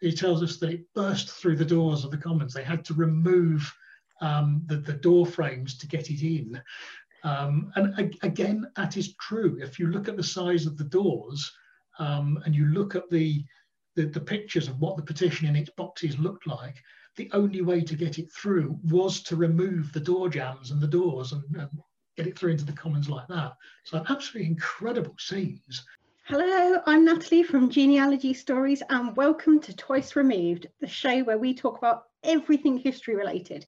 he tells us that it burst through the doors of the Commons. They had to remove um, the, the door frames to get it in. Um, and a- again, that is true. If you look at the size of the doors um, and you look at the, the, the pictures of what the petition in its boxes looked like, the only way to get it through was to remove the door jambs and the doors and, and get it through into the Commons like that. So absolutely incredible scenes. Hello, I'm Natalie from Genealogy Stories, and welcome to Twice Removed, the show where we talk about everything history related.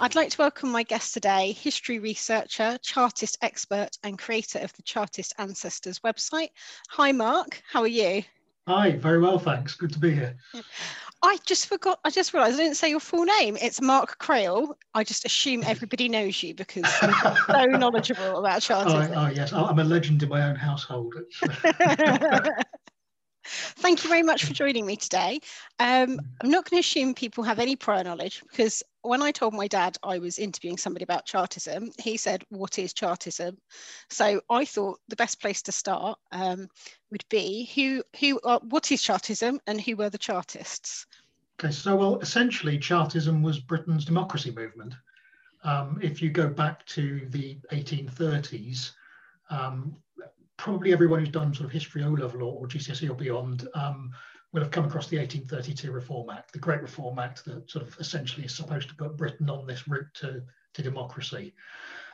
I'd like to welcome my guest today, history researcher, Chartist expert, and creator of the Chartist Ancestors website. Hi, Mark. How are you? Hi, very well, thanks. Good to be here. I just forgot, I just realised I didn't say your full name. It's Mark Crail. I just assume everybody knows you because you're so knowledgeable about Chartism. Oh, oh, yes, I'm a legend in my own household. Thank you very much for joining me today. Um, I'm not going to assume people have any prior knowledge because when I told my dad I was interviewing somebody about Chartism, he said, What is Chartism? So I thought the best place to start um, would be who, who, uh, what is Chartism and who were the Chartists? Okay, so well, essentially, Chartism was Britain's democracy movement. Um, if you go back to the 1830s, um, probably everyone who's done sort of history O level or, or GCSE or beyond um, will have come across the 1832 Reform Act, the Great Reform Act that sort of essentially is supposed to put Britain on this route to, to democracy.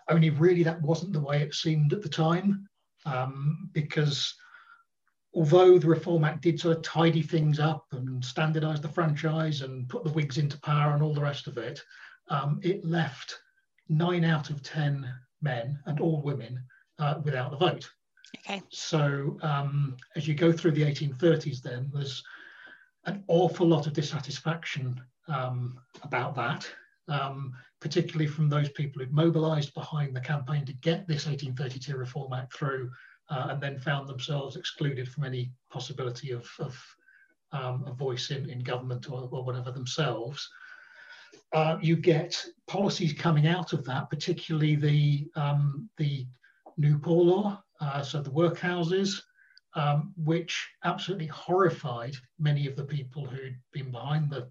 Only really that wasn't the way it seemed at the time, um, because although the Reform Act did sort of tidy things up and standardise the franchise and put the Whigs into power and all the rest of it, um, it left nine out of 10 men and all women uh, without the vote. Okay. So um, as you go through the 1830s, then there's an awful lot of dissatisfaction um, about that, um, particularly from those people who mobilised behind the campaign to get this 1832 Reform Act through, uh, and then found themselves excluded from any possibility of, of um, a voice in, in government or, or whatever themselves. Uh, you get policies coming out of that, particularly the um, the new poor law, uh, so the workhouses, um, which absolutely horrified many of the people who'd been behind the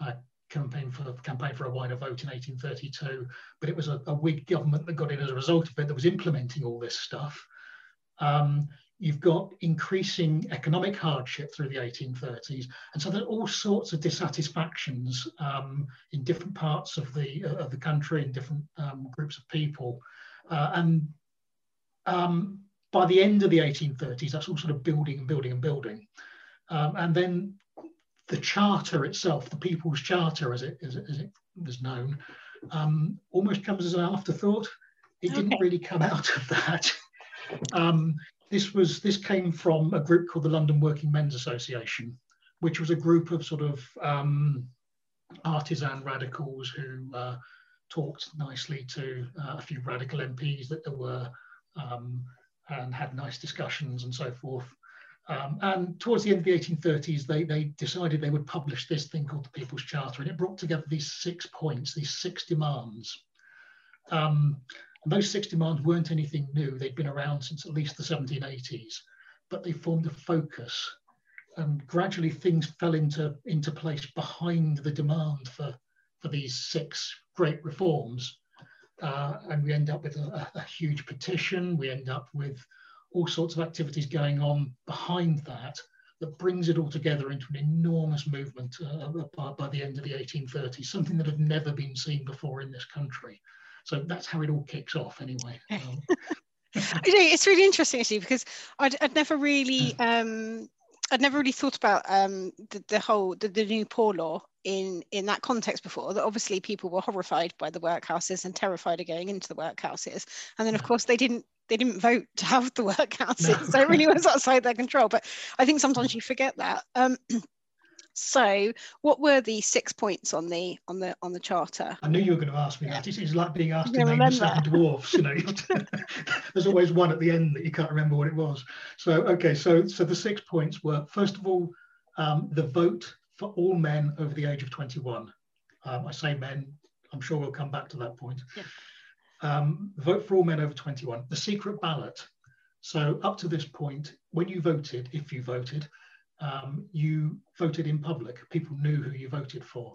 uh, campaign for campaign for a wider vote in 1832. But it was a, a, Whig government that got in as a result of it that was implementing all this stuff. Um, you've got increasing economic hardship through the 1830s, and so there are all sorts of dissatisfactions um, in different parts of the of the country in different um, groups of people, uh, and um, by the end of the 1830s, that's all sort of building and building and building. Um, and then the charter itself, the People's Charter, as it, as it, as it was known, um, almost comes as an afterthought. It okay. didn't really come out of that. Um, this was this came from a group called the London Working Men's Association, which was a group of sort of um, artisan radicals who uh, talked nicely to uh, a few radical MPs that there were um, and had nice discussions and so forth. Um, and towards the end of the 1830s, they, they decided they would publish this thing called the People's Charter, and it brought together these six points, these six demands. Um, and those six demands weren't anything new. They'd been around since at least the 1780s, but they formed a focus. And gradually things fell into, into place behind the demand for, for these six great reforms uh, and we end up with a, a, huge petition. We end up with all sorts of activities going on behind that that brings it all together into an enormous movement uh, by, by, the end of the 1830s, something that had never been seen before in this country. So that's how it all kicks off, anyway. Um, it's really interesting actually because I'd, I'd never really um, I'd never really thought about um, the, the, whole the, the, new poor law in in that context before. That obviously people were horrified by the workhouses and terrified of going into the workhouses, and then of course they didn't they didn't vote to have the workhouses, no. so it really was outside their control. But I think sometimes you forget that. Um, So, what were the six points on the on the on the charter? I knew you were going to ask me that. It's like being asked to name the seven dwarfs. You know, there's always one at the end that you can't remember what it was. So, okay, so so the six points were first of all, um, the vote for all men over the age of 21. Um, I say men. I'm sure we'll come back to that point. Yeah. um, vote for all men over 21, the secret ballot. So up to this point, when you voted, if you voted, um, you voted in public. People knew who you voted for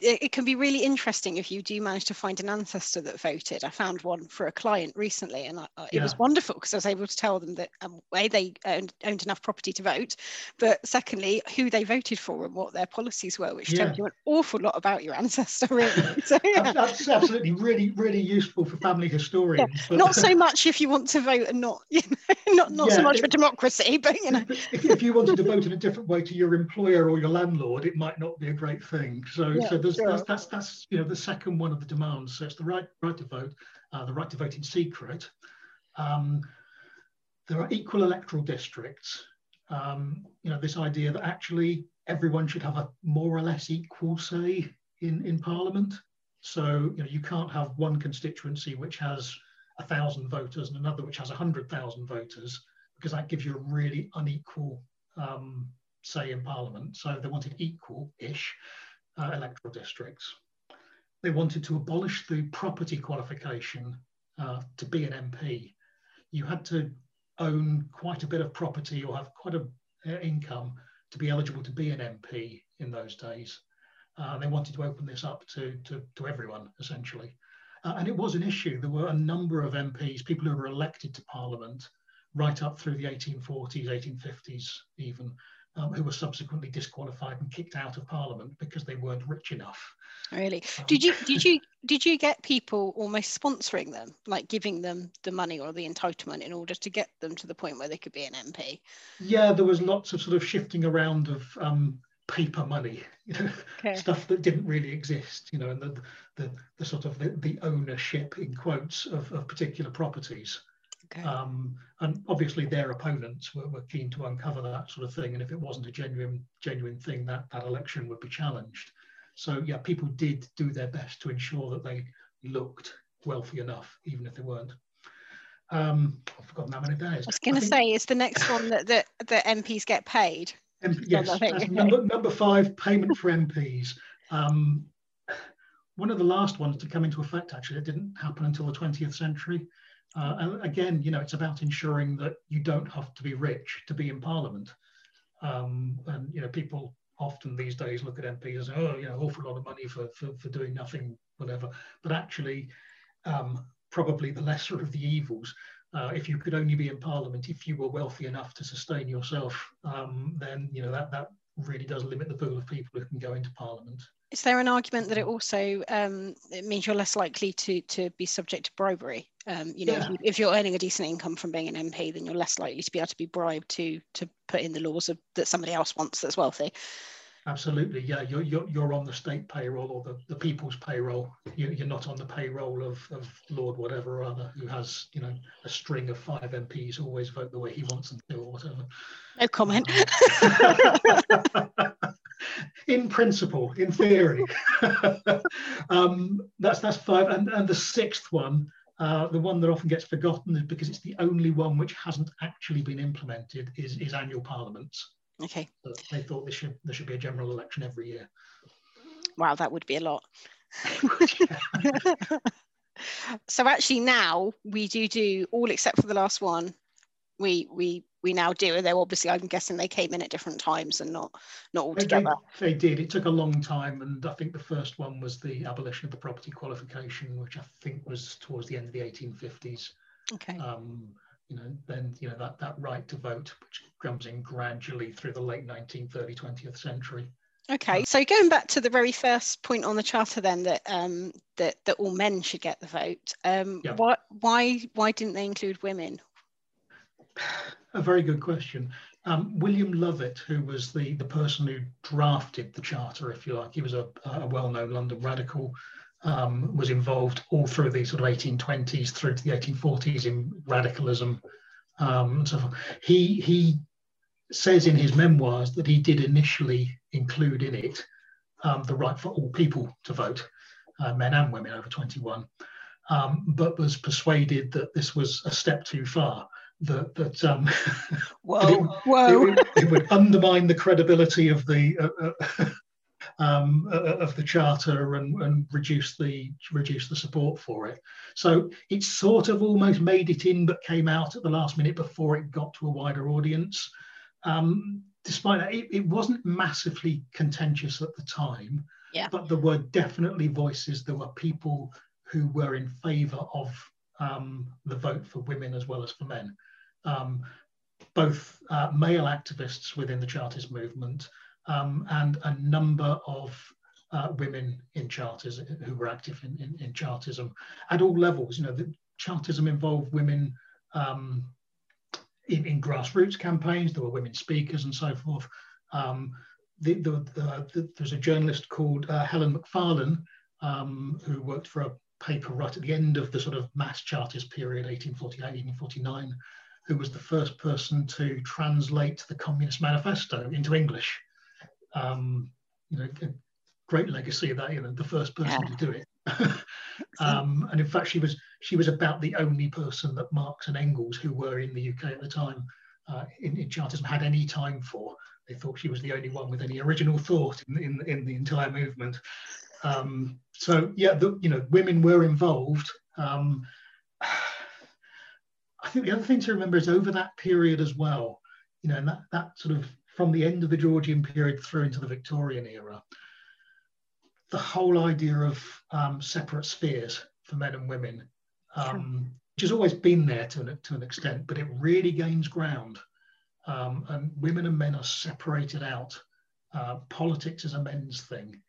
it, it, can be really interesting if you do manage to find an ancestor that voted. I found one for a client recently, and I, it yeah. was wonderful because I was able to tell them that um, a they owned, owned, enough property to vote, but secondly who they voted for and what their policies were, which yeah. tells you an awful lot about your ancestor. Really. So, yeah. That's absolutely really really useful for family historians. But... Not so much if you want to vote and not you know not not so much for democracy, but you know if, if you wanted to vote in a different way to your employer or your landlord, it might not be a great thing. So so there's, sure. that's, that's, that's, you know, the second one of the demands. So it's the right, right to vote, uh, the right to vote in secret. Um, there are equal electoral districts. Um, you know, this idea that actually everyone should have a more or less equal say in, in Parliament. So, you know, you can't have one constituency which has a thousand voters and another which has a hundred thousand voters, because that gives you a really unequal um, say in Parliament. So they wanted equal-ish uh, electoral districts. They wanted to abolish the property qualification uh, to be an MP. You had to own quite a bit of property or have quite a uh, income to be eligible to be an MP in those days. Uh, they wanted to open this up to, to, to everyone, essentially. Uh, and it was an issue. There were a number of MPs, people who were elected to Parliament, right up through the 1840s, 1850s even, um, who were subsequently disqualified and kicked out of Parliament because they weren't rich enough. Really? Um, did you did you did you get people almost sponsoring them, like giving them the money or the entitlement in order to get them to the point where they could be an MP? Yeah, there was lots of sort of shifting around of um, paper money, you know, okay. stuff that didn't really exist, you know, and the the, the sort of the, the ownership in quotes of, of particular properties. Okay. Um, and obviously their opponents were, were keen to uncover that sort of thing. And if it wasn't a genuine genuine thing, that, that election would be challenged. So yeah, people did do their best to ensure that they looked wealthy enough, even if they weren't. Um, I've forgotten how many days. I was going to say, is the next one that, that, that MPs get paid? M- yes, number, number five, payment for MPs. Um, one of the last ones to come into effect, actually, it didn't happen until the 20th century. Uh, and again, you know, it's about ensuring that you don't have to be rich to be in Parliament. Um, and you know, people often these days look at MPs as oh, you know, awful lot of money for for, for doing nothing, whatever. But actually, um, probably the lesser of the evils. Uh, if you could only be in Parliament if you were wealthy enough to sustain yourself, um, then you know that that really does limit the pool of people who can go into Parliament. Is there an argument that it also um, it means you're less likely to to be subject to bribery? Um, you know, yeah. if, if, you're earning a decent income from being an MP, then you're less likely to be able to be bribed to to put in the laws of, that somebody else wants that's wealthy. Absolutely, yeah. You're, you're, you're on the state payroll or the, the people's payroll. You, you're not on the payroll of, of Lord whatever or other who has, you know, a string of five MPs who always vote the way he wants them to or whatever. No comment. In principle, in theory. um, that's that's five. And, and the sixth one, uh, the one that often gets forgotten is because it's the only one which hasn't actually been implemented, is, is annual parliaments. Okay. So they thought there should there should be a general election every year. Wow, that would be a lot. so actually now we do do all except for the last one. We we we now do, and though obviously I'm guessing they came in at different times and not not all together. They, they, did. It took a long time, and I think the first one was the abolition of the property qualification, which I think was towards the end of the 1850s. Okay. Um, you know, then you know that that right to vote, which comes in gradually through the late 19th, early 20th century. Okay, so going back to the very first point on the charter, then that um, that that all men should get the vote. Um, yeah. Why why why didn't they include women? A very good question. Um, William Lovett, who was the the person who drafted the charter, if you like, he was a, a well-known London radical um, was involved all through the sort of 1820s through to the 1840s in radicalism. Um, so he he says in his memoirs that he did initially include in it um, the right for all people to vote, uh, men and women over 21, um, but was persuaded that this was a step too far. That that, um, whoa, it, whoa. It, it, would undermine the credibility of the uh, uh, um, of the charter and, and reduce the reduce the support for it. So it sort of almost made it in, but came out at the last minute before it got to a wider audience. Um, despite that, it, it, wasn't massively contentious at the time. Yeah. But there were definitely voices. There were people who were in favour of um, the vote for women as well as for men. Um, both uh, male activists within the Chartist movement um, and a number of uh, women in Chartism who were active in, in, in, Chartism at all levels. You know, the Chartism involved women um, in, in, grassroots campaigns. There were women speakers and so forth. Um, the, the, the, there's a journalist called uh, Helen Macfarlane um, who worked for a paper right at the end of the sort of mass Chartist period, 1848, 1849, who was the first person to translate the Communist Manifesto into English. Um, you know, great legacy of that. You know, the first person yeah. to do it. um, and in fact, she was she was about the only person that Marx and Engels, who were in the UK at the time, uh, in, in Chartism, had any time for. They thought she was the only one with any original thought in, in, in the entire movement. Um, so yeah, the, you know, women were involved. Um, I think the other thing to remember is over that period as well, you know, and that, that sort of from the end of the Georgian period through into the Victorian era, the whole idea of um, separate spheres for men and women, um, which has always been there to an, to an extent, but it really gains ground. Um, and women and men are separated out. Uh, politics is a men's thing.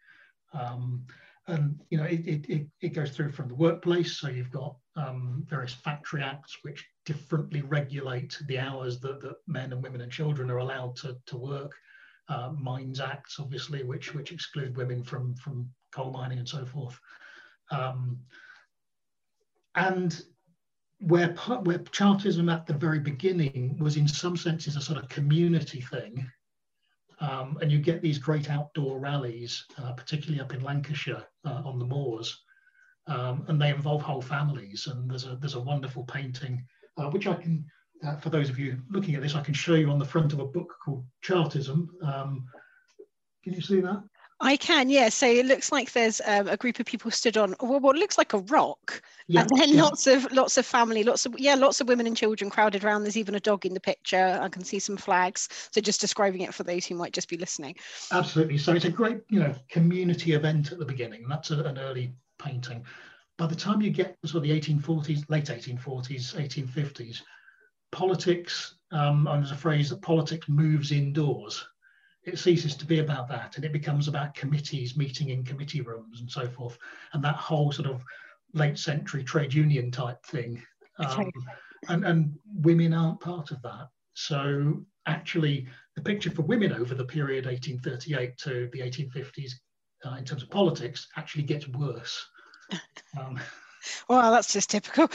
And you know it, it, it, goes through from the workplace. So you've got um, various factory acts which differently regulate the hours that, that men and women and children are allowed to, to work. Uh, mines acts obviously which which exclude women from from coal mining and so forth. Um, and where where chartism at the very beginning was in some senses a sort of community thing um, and you get these great outdoor rallies, uh, particularly up in Lancashire uh, on the moors, um, and they involve whole families. And there's a there's a wonderful painting uh, which I can, uh, for those of you looking at this, I can show you on the front of a book called Chartism. Um, can you see that? I can, yeah. So it looks like there's um, a group of people stood on well, what looks like a rock, yeah, and then yeah. lots of lots of family, lots of yeah, lots of women and children crowded around. There's even a dog in the picture. I can see some flags. So just describing it for those who might just be listening. Absolutely. So it's a great you know community event at the beginning, and that's a, an early painting. By the time you get to sort of the 1840s, late 1840s, 1850s, politics. Um, and there's a phrase that politics moves indoors it ceases to be about that and it becomes about committees meeting in committee rooms and so forth and that whole sort of late century trade union type thing. Um, and, and women aren't part of that. So actually the picture for women over the period 1838 to the 1850s uh, in terms of politics actually gets worse. Um, well that's just typical.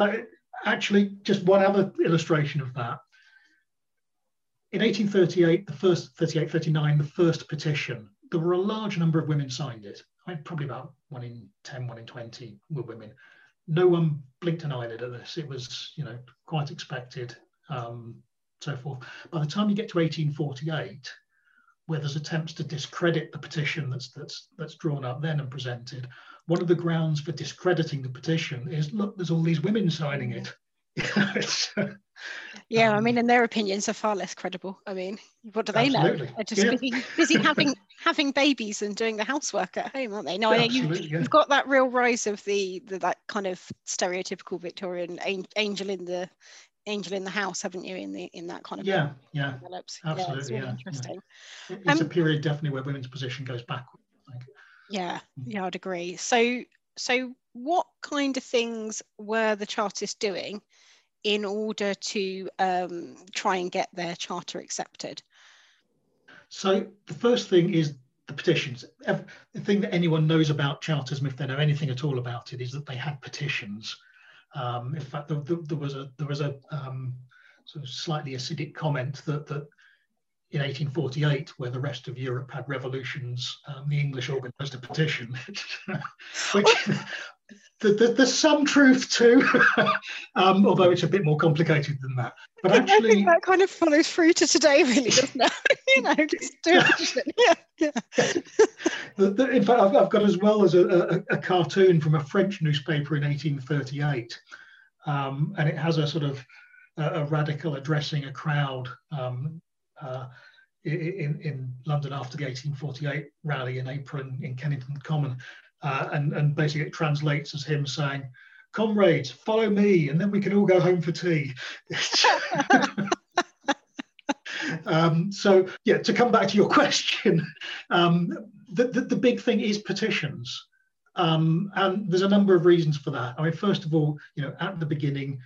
Actually just one other illustration of that in 1838, the first 38, 39, the first petition, there were a large number of women signed it. I mean, probably about one in 10, one in 20 were women. No one blinked an eyelid at this. It was, you know, quite expected, um, so forth. By the time you get to 1848, where there's attempts to discredit the petition that's that's that's drawn up then and presented, one of the grounds for discrediting the petition is look, there's all these women signing it. yeah, um, I mean, and their opinions are far less credible. I mean, what do they absolutely. know? They're just yeah. busy, busy having having babies and doing the housework at home, aren't they? No, yeah, you, yeah. you've got that real rise of the, the that kind of stereotypical Victorian angel in the angel in the house, haven't you? In the in that kind of yeah, yeah, develops. absolutely, yeah, it's really interesting. It's um, a period definitely where women's position goes backward. Yeah, mm. yeah, I'd agree. So so what kind of things were the Chartists doing in order to um, try and get their charter accepted? So the first thing is the petitions. The thing that anyone knows about Chartism, if they know anything at all about it, is that they had petitions. Um, in fact, there, there, was a there was a um, sort of slightly acidic comment that that in 1848, where the rest of Europe had revolutions, um, the English organised a petition, which there's some truth too, um, although it's a bit more complicated than that. But actually, that kind of follows through to today, really, doesn't it? you know, just do it. Yeah. yeah. The, the, in fact, I've, I've, got as well as a, a, a, cartoon from a French newspaper in 1838, um, and it has a sort of a, a radical addressing a crowd um, uh, in, in London after the 1848 rally in April in, in Kennington Common, uh, and, and basically it translates as him saying, "Comrades, follow me, and then we can all go home for tea." um, so yeah, to come back to your question, um, the, the, the, big thing is petitions. Um, and there's a number of reasons for that. I mean, first of all, you know, at the beginning,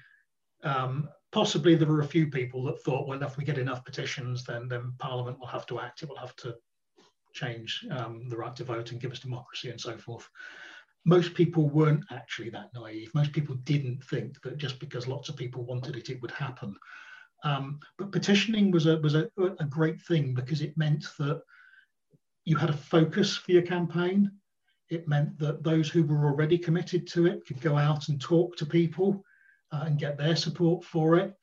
um, possibly there were a few people that thought, well, if we get enough petitions, then then Parliament will have to act. It will have to change um, the right to vote and give us democracy and so forth. Most people weren't actually that naive. Most people didn't think that just because lots of people wanted it, it would happen. Um, but petitioning was a was a, a great thing because it meant that you had a focus for your campaign. It meant that those who were already committed to it could go out and talk to people uh, and get their support for it,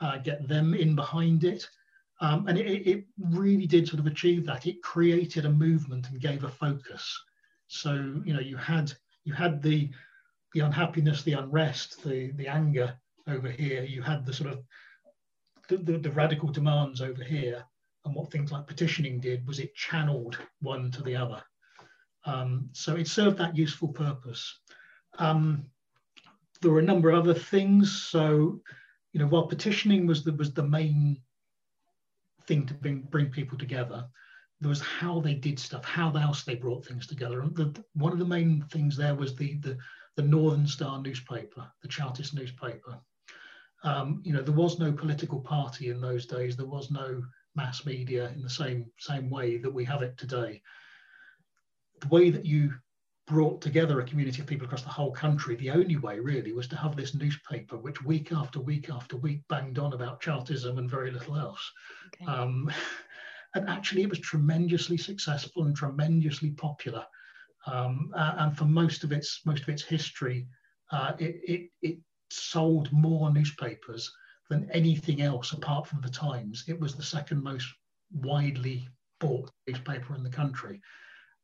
uh, get them in behind it. Um, and it, it, really did sort of achieve that. It created a movement and gave a focus. So you know you had you had the the unhappiness, the unrest, the the anger over here. You had the sort of the, the, the, radical demands over here. And what things like petitioning did was it channeled one to the other. Um, so it served that useful purpose. Um, there were a number of other things. So, you know, while petitioning was the, was the main thing to bring, bring people together, there was how they did stuff, how else they brought things together. And the, one of the main things there was the, the, the Northern Star newspaper, the Chartist newspaper. Um, you know, there was no political party in those days. There was no mass media in the same same way that we have it today. The way that you brought together a community of people across the whole country, the only way really was to have this newspaper, which week after week after week banged on about Chartism and very little else. Okay. Um, and actually, it was tremendously successful and tremendously popular. Um, and for most of its most of its history, uh, it, it, it sold more newspapers than anything else apart from the Times. It was the second most widely bought newspaper in the country.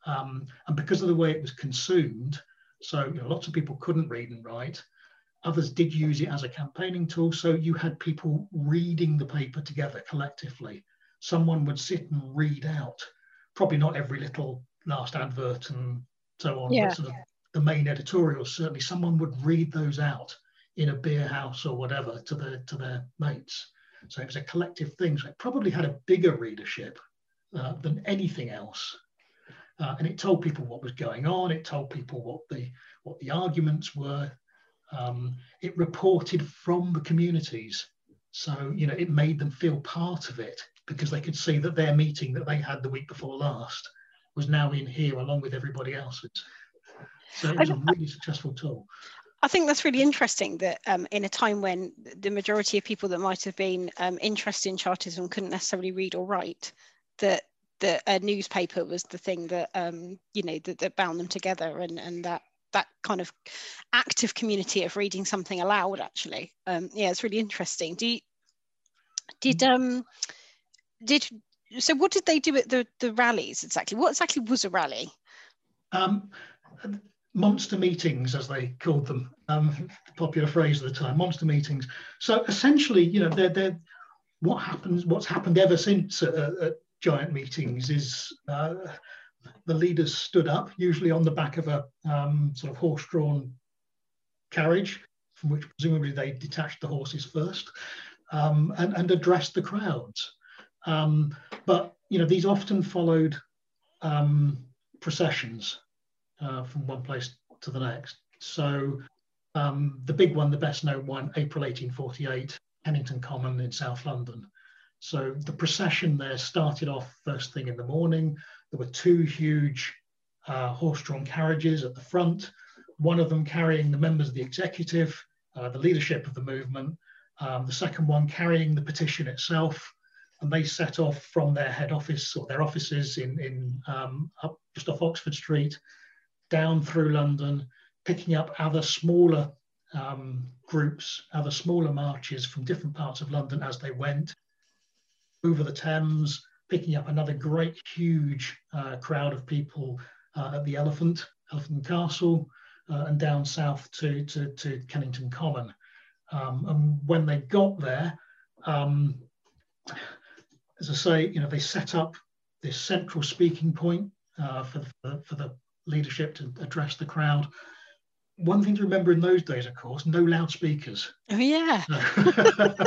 Um, and because of the way it was consumed, so you know, lots of people couldn't read and write. Others did use it as a campaigning tool. So you had people reading the paper together collectively. Someone would sit and read out, probably not every little last advert and so on, yeah. but sort of the main editorials. Certainly, someone would read those out in a beer house or whatever to their to their mates. So it was a collective thing. So it probably had a bigger readership uh, than anything else. Uh, and it told people what was going on. It told people what the what the arguments were. Um, it reported from the communities, so you know it made them feel part of it because they could see that their meeting that they had the week before last was now in here along with everybody else's. So it was a really successful tool. I think that's really interesting that um, in a time when the majority of people that might have been um, interested in Chartism couldn't necessarily read or write, that that a newspaper was the thing that um, you know that, that bound them together, and and that that kind of active community of reading something aloud. Actually, um, yeah, it's really interesting. Do you, did um did so? What did they do at the the rallies exactly? What exactly was a rally? Um, monster meetings, as they called them, um, popular phrase at the time, monster meetings. So essentially, you know, they're, they're what happens, what's happened ever since at, at giant meetings is uh, the leaders stood up, usually on the back of a um, sort of horse-drawn carriage, from which presumably they detached the horses first, um, and, and addressed the crowds. Um, but you know, these often followed um, processions uh, from one place to the next. So um, the big one, the best known one, April 1848, Kennington Common in South London. So the procession there started off first thing in the morning. There were two huge uh, horse-drawn carriages at the front, one of them carrying the members of the executive, uh, the leadership of the movement, um, the second one carrying the petition itself, and they set off from their head office or their offices in, in um, up just off Oxford Street down through London, picking up other smaller um, groups, other smaller marches from different parts of London as they went over the Thames, picking up another great, huge uh, crowd of people uh, at the Elephant, Elephant Castle, uh, and down south to, to, to Kennington Common. Um, and when they got there, um, as I say, you know, they set up this central speaking point uh, for, the, for the leadership to address the crowd. One thing to remember in those days, of course, no loudspeakers. Oh yeah.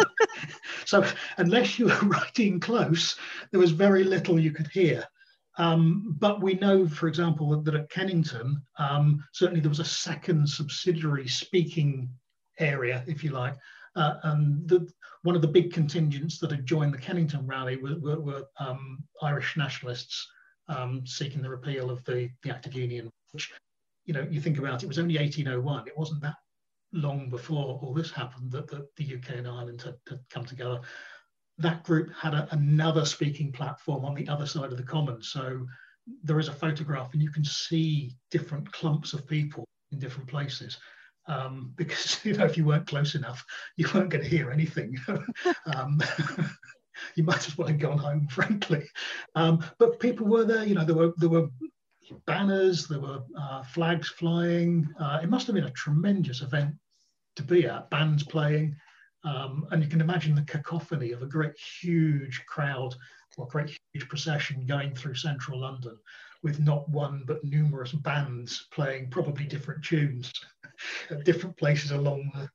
so unless you were writing close, there was very little you could hear. Um, but we know, for example, that, that at Kennington, um, certainly there was a second subsidiary speaking area, if you like. Uh, and the, one of the big contingents that had joined the Kennington rally were, were, were um, Irish nationalists um, seeking the repeal of the, the Act of Union, which, you know, you think about it, it was only 1801. It wasn't that long before all this happened that, the UK and Ireland had, had come together that group had a, another speaking platform on the other side of the common. So there is a photograph and you can see different clumps of people in different places. Um, because you know if you weren't close enough, you weren't going to hear anything. um, you might as well have gone home, frankly. Um, but people were there. You know, there were there were banners, there were uh, flags flying. Uh, it must have been a tremendous event to be at. Bands playing. Um, and you can imagine the cacophony of a great huge crowd or great huge procession going through central London with not one but numerous bands playing probably different tunes at different places along the,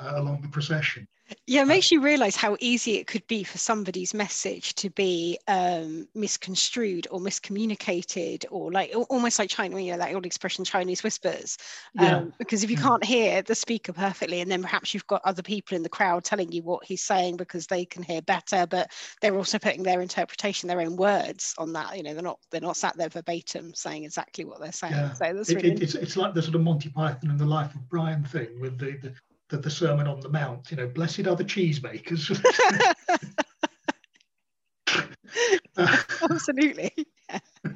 along the procession. Yeah, it makes you realize how easy it could be for somebody's message to be um, misconstrued or miscommunicated, or like almost like China, you know, that old expression Chinese whispers. Yeah. Um, because if you can't hear the speaker perfectly, and then perhaps you've got other people in the crowd telling you what he's saying because they can hear better, but they're also putting their interpretation, their own words on that. You know, they're not they're not sat there verbatim saying exactly what they're saying. Yeah. So that's it, really it, it's, it's like the sort of Monty Python and the Life of Brian thing with the, the the, the Sermon on the Mount. You know, blessed are the cheesemakers. Absolutely. Yeah.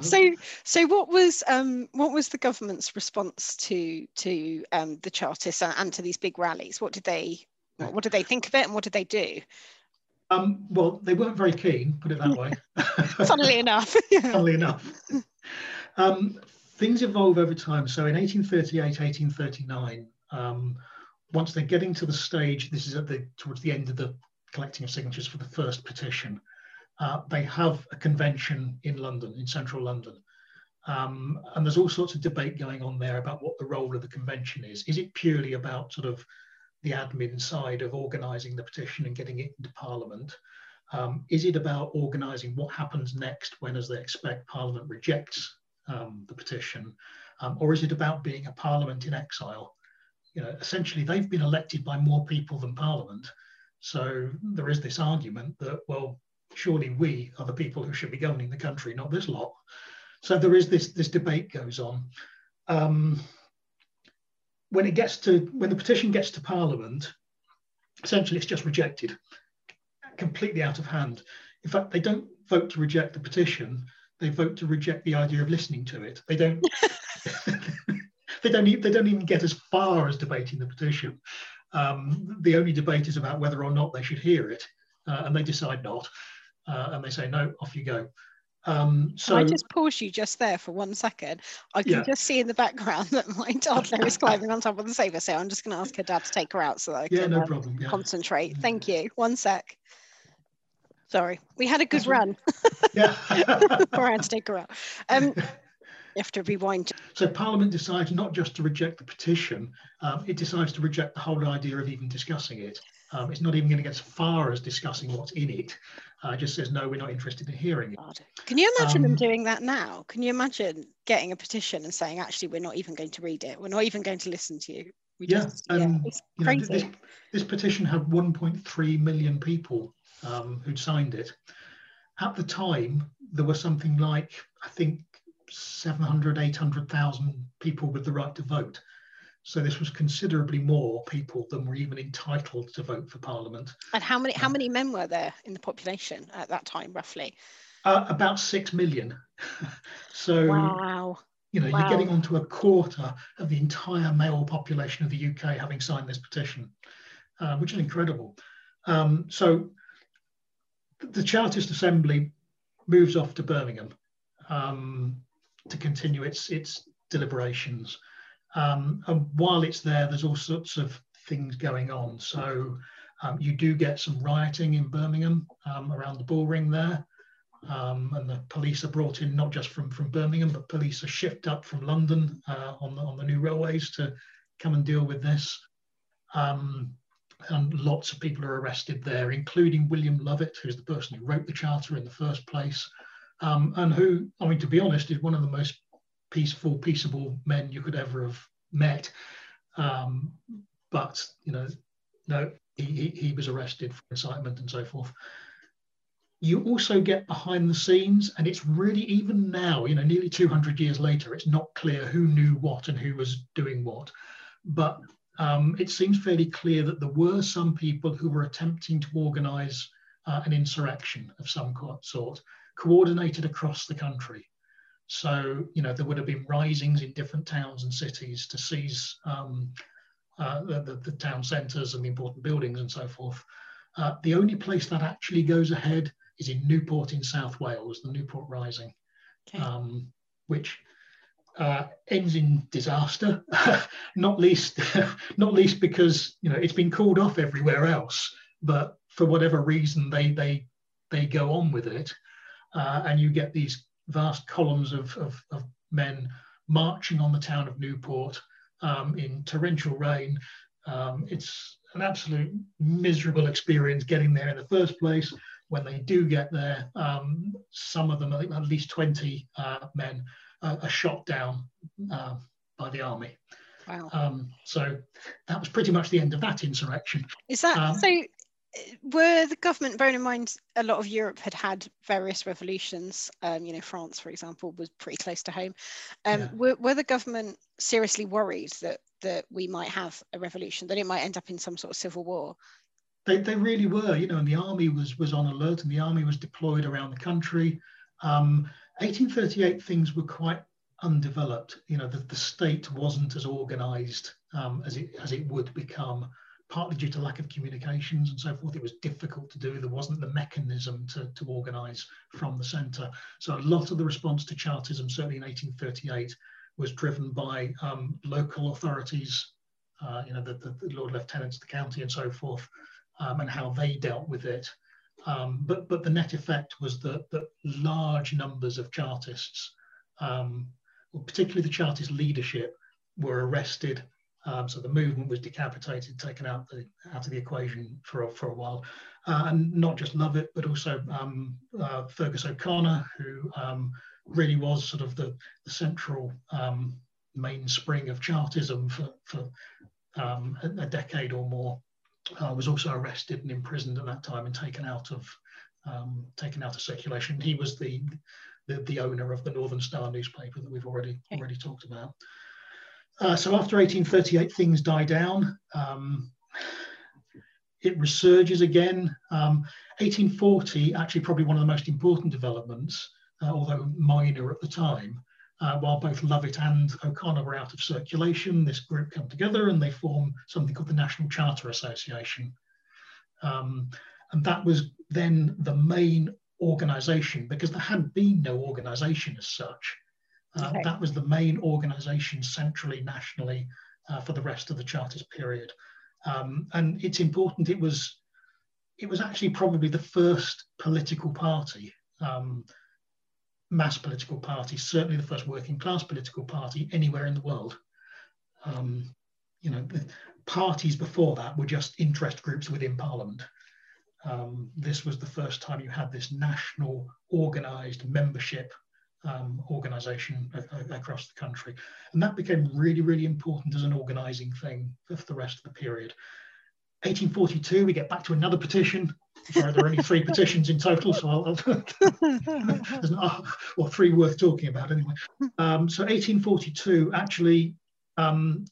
So, so what was um, what was the government's response to to um, the Chartists and, and, to these big rallies? What did they what did they think of it, and what did they do? Um, well, they weren't very keen, put it that way. Funnily enough. Funnily enough. Um, things evolve over time. So in 1838, 1839, um, once they're getting to the stage, this is at the towards the end of the collecting of signatures for the first petition. Uh, they have a convention in London, in central London. Um, and there's all sorts of debate going on there about what the role of the convention is. Is it purely about sort of the admin side of organising the petition and getting it into Parliament? Um, is it about organising what happens next when, as they expect, Parliament rejects um, the petition? Um, or is it about being a Parliament in exile you know, essentially they've been elected by more people than Parliament. So there is this argument that, well, surely we are the people who should be governing the country, not this lot. So there is this, this debate goes on. Um, when it gets to, when the petition gets to Parliament, essentially it's just rejected, completely out of hand. In fact, they don't vote to reject the petition, they vote to reject the idea of listening to it. They don't they don't even, they don't even get as far as debating the petition. Um, the only debate is about whether or not they should hear it, uh, and they decide not, uh, and they say no, off you go. Um, so Can I just pause you just there for one second. I can yeah. just see in the background that my toddler is climbing on top of the sofa, so I'm just going to ask her dad to take her out so that I yeah, can no um, problem. Yeah. concentrate. Thank you. One sec. Sorry, we had a good That's run. Yeah. I had to take her out. Um, have to rewind. So Parliament decides not just to reject the petition, um, it decides to reject the whole idea of even discussing it. Um, it's not even going to get as far as discussing what's in it. Uh, it just says, no, we're not interested in hearing it. Can you imagine um, them doing that now? Can you imagine getting a petition and saying, actually, we're not even going to read it. We're not even going to listen to you. We yeah, just, yeah, it's crazy. Know, this, this, petition had 1.3 million people um, who'd signed it. At the time, there were something like, I think, 700, 800,000 people with the right to vote. So this was considerably more people than were even entitled to vote for Parliament. And how many how many men were there in the population at that time, roughly? Uh, about six million. so wow. you know, wow. you're getting onto a quarter of the entire male population of the UK having signed this petition, uh, which is incredible. Um, so the Chartist Assembly moves off to Birmingham um, to continue its its deliberations. Um, and while it's there, there's all sorts of things going on. So um, you do get some rioting in Birmingham um, around the bull ring there. Um, and the police are brought in not just from, from Birmingham, but police are shipped up from London uh, on, the, on the new railways to come and deal with this. Um, and lots of people are arrested there, including William Lovett, who's the person who wrote the charter in the first place, um, and who, I mean, to be honest, is one of the most peaceful, peaceable men you could ever have met. Um, but you know, no, he, he, was arrested for incitement and so forth. You also get behind the scenes, and it's really even now, you know, nearly 200 years later, it's not clear who knew what and who was doing what. But um, it seems fairly clear that there were some people who were attempting to organize uh, an insurrection of some sort, coordinated across the country. So, you know, there would have been risings in different towns and cities to seize um, uh, the, the, the, town centres and the important buildings and so forth. Uh, the only place that actually goes ahead is in Newport in South Wales, the Newport Rising, okay. um, which uh, ends in disaster, not least not least because you know it's been called off everywhere else, but for whatever reason they they they go on with it, uh, and you get these vast columns of, of, of, men marching on the town of Newport um, in torrential rain. Um, it's an absolute miserable experience getting there in the first place. When they do get there, um, some of them, I think at least 20 uh, men, uh, are shot down uh, by the army. Wow. Um, so that was pretty much the end of that insurrection. Is that um, so? Were the government, bearing in mind a lot of Europe had had various revolutions, um, you know, France, for example, was pretty close to home. Um, yeah. were, were the government seriously worried that that we might have a revolution, that it might end up in some sort of civil war? They, they really were, you know, and the army was was on alert, and the army was deployed around the country. Um, 1838 things were quite undeveloped. You know, the, the state wasn't as organised um, as it as it would become, partly due to lack of communications and so forth. It was difficult to do. There wasn't the mechanism to, to organise from the centre. So a lot of the response to Chartism, certainly in 1838, was driven by um, local authorities, uh, you know, the, the, the, Lord Lieutenants the county and so forth, um, and how they dealt with it. Um, but, but the net effect was that, that large numbers of Chartists, um, particularly the Chartist leadership, were arrested. Um, so the movement was decapitated, taken out, the, out of the equation for a, for a while. Uh, and not just Lovett, but also um, uh, Feargus O'Connor, who um, really was sort of the, the central um, mainspring of Chartism for, for a, a decade or more uh, was also arrested and imprisoned at that time and taken out of um, taken out of circulation. He was the, the, the owner of the Northern Star newspaper that we've already okay. already talked about. Uh, so after 1838, things die down. Um, it resurges again. Um, 1840, actually, probably one of the most important developments, uh, although minor at the time, uh, while both Lovett and O'Connor were out of circulation, this group come together and they form something called the National Charter Association. Um, and that was then the main organization because there had been no organization as such. Uh, okay. That was the main organization centrally, nationally uh, for the rest of the Chartist period. Um, and it's important, it was, it was actually probably the first political party um, mass political party, certainly the first working class political party anywhere in the world. Um, you know, the parties before that were just interest groups within Parliament. Um, this was the first time you had this national organized membership um, organization across the country. And that became really, really important as an organizing thing for the rest of the period. 1842, we get back to another petition. Sorry, there are only three petitions in total, so I'll, there's not, well, three worth talking about anyway. Um, so 1842 actually um,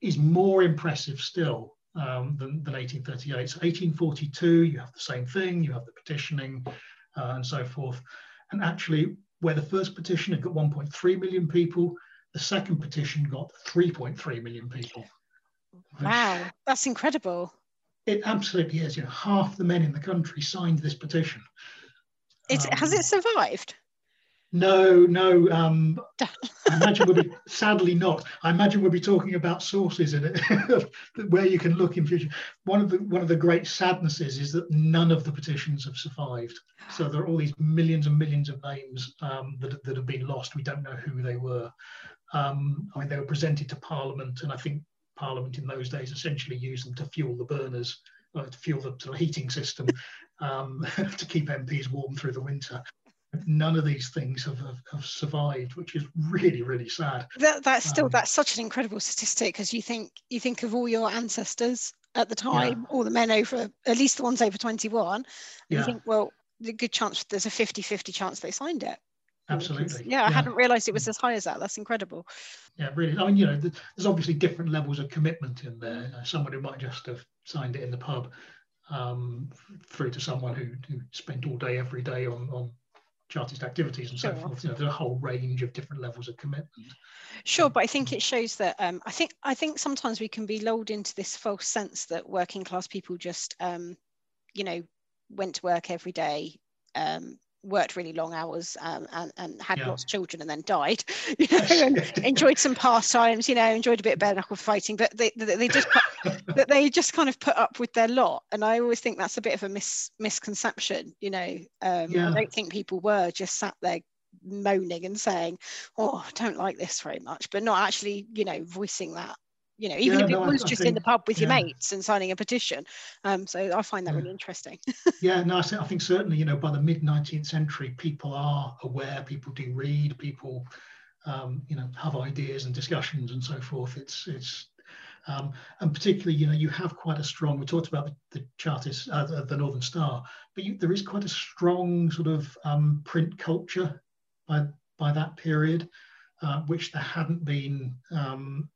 is more impressive still um, than, than 1838. So 1842, you have the same thing, you have the petitioning uh, and so forth. And actually, where the first petition had got 1.3 million people, the second petition got 3.3 million people. Wow, that's incredible It absolutely is. You know, half the men in the country signed this petition. It, um, has it survived? No, no. Um, I imagine we'll be sadly not. I imagine we'll be talking about sources in it where you can look in future. One of the one of the great sadnesses is that none of the petitions have survived. So there are all these millions and millions of names um, that that have been lost. We don't know who they were. Um, I mean, they were presented to Parliament, and I think Parliament in those days essentially used them to fuel the burners, uh, to fuel the sort of heating system, um, to keep MPs warm through the winter none of these things have, have, have, survived which is really really sad. That, that's still um, that's such an incredible statistic because you think you think of all your ancestors at the time yeah. all the men over at least the ones over 21 yeah. you think well the good chance there's a 50 50 chance they signed it. Absolutely. yeah, yeah, i hadn't realized it was as high as that. That's incredible. Yeah really. I mean you know there's obviously different levels of commitment in there. Someone who might just have signed it in the pub um, through to someone who, who spent all day every day on on chartist activities and so sure. forth. You know, there's a whole range of different levels of commitment. Sure, but I think it shows that um, I think I think sometimes we can be lulled into this false sense that working class people just, um, you know, went to work every day, um, worked really long hours um, and, and had yeah. lots of children and then died you know and enjoyed some pastimes you know enjoyed a bit of bare knuckle fighting but they, they, they just that they just kind of put up with their lot and i always think that's a bit of a mis, misconception you know um, yeah. i don't think people were just sat there moaning and saying oh i don't like this very much but not actually you know voicing that you know even yeah, if it no, was I, just I think, in the pub with yeah. your mates and signing a petition um, so i find that yeah. really interesting yeah no I think, I think certainly you know by the mid 19th century people are aware people do read people um, you know have ideas and discussions and so forth it's it's um, and particularly you know you have quite a strong we talked about the, the chartist uh, the, the, northern star but you, there is quite a strong sort of um, print culture by by that period uh, which there hadn't been um,